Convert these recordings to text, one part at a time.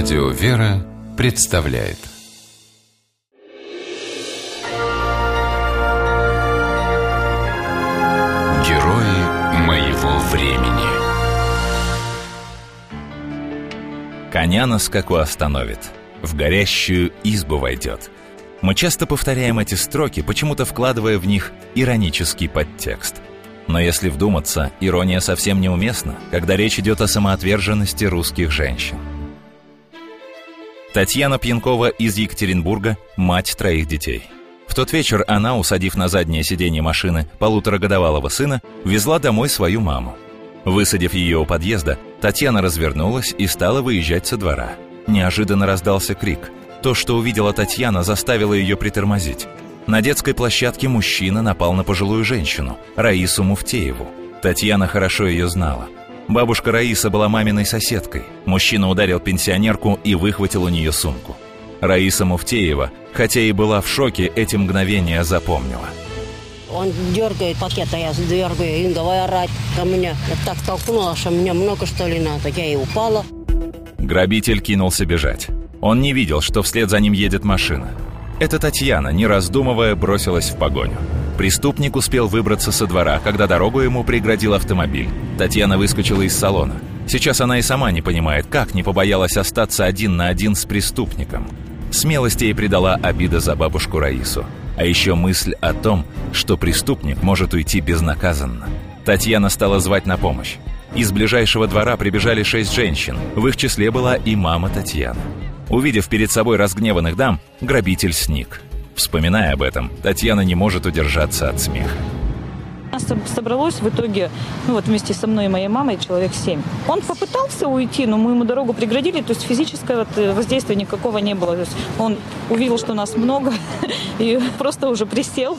Радио «Вера» представляет Герои моего времени Коня на скаку остановит, в горящую избу войдет. Мы часто повторяем эти строки, почему-то вкладывая в них иронический подтекст. Но если вдуматься, ирония совсем неуместна, когда речь идет о самоотверженности русских женщин. Татьяна Пьянкова из Екатеринбурга – мать троих детей. В тот вечер она, усадив на заднее сиденье машины полуторагодовалого сына, везла домой свою маму. Высадив ее у подъезда, Татьяна развернулась и стала выезжать со двора. Неожиданно раздался крик. То, что увидела Татьяна, заставило ее притормозить. На детской площадке мужчина напал на пожилую женщину, Раису Муфтееву. Татьяна хорошо ее знала. Бабушка Раиса была маминой соседкой. Мужчина ударил пенсионерку и выхватил у нее сумку. Раиса Муфтеева, хотя и была в шоке, эти мгновения запомнила. Он дергает пакет, а я дергаю, и давай орать ко мне. Я так толкнула, что мне много что ли надо. Я и упала. Грабитель кинулся бежать. Он не видел, что вслед за ним едет машина. Эта Татьяна, не раздумывая, бросилась в погоню. Преступник успел выбраться со двора, когда дорогу ему преградил автомобиль. Татьяна выскочила из салона. Сейчас она и сама не понимает, как не побоялась остаться один на один с преступником. Смелости ей придала обида за бабушку Раису. А еще мысль о том, что преступник может уйти безнаказанно. Татьяна стала звать на помощь. Из ближайшего двора прибежали шесть женщин. В их числе была и мама Татьяны. Увидев перед собой разгневанных дам, грабитель сник. Вспоминая об этом, Татьяна не может удержаться от смеха. Нас собралось в итоге, ну вот вместе со мной и моей мамой, человек семь. Он попытался уйти, но мы ему дорогу преградили, то есть физического вот воздействия никакого не было. То есть он увидел, что нас много, и просто уже присел.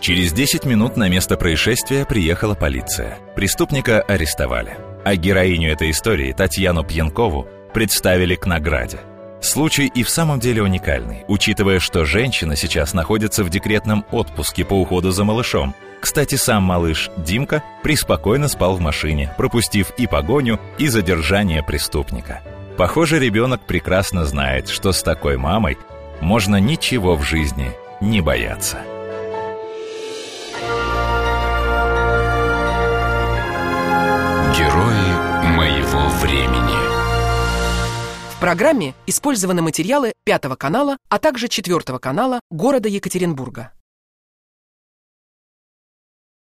Через 10 минут на место происшествия приехала полиция. Преступника арестовали. А героиню этой истории, Татьяну Пьянкову, представили к награде. Случай и в самом деле уникальный, учитывая, что женщина сейчас находится в декретном отпуске по уходу за малышом. Кстати, сам малыш Димка преспокойно спал в машине, пропустив и погоню, и задержание преступника. Похоже, ребенок прекрасно знает, что с такой мамой можно ничего в жизни не бояться. Герои моего времени программе использованы материалы Пятого канала, а также Четвертого канала города Екатеринбурга.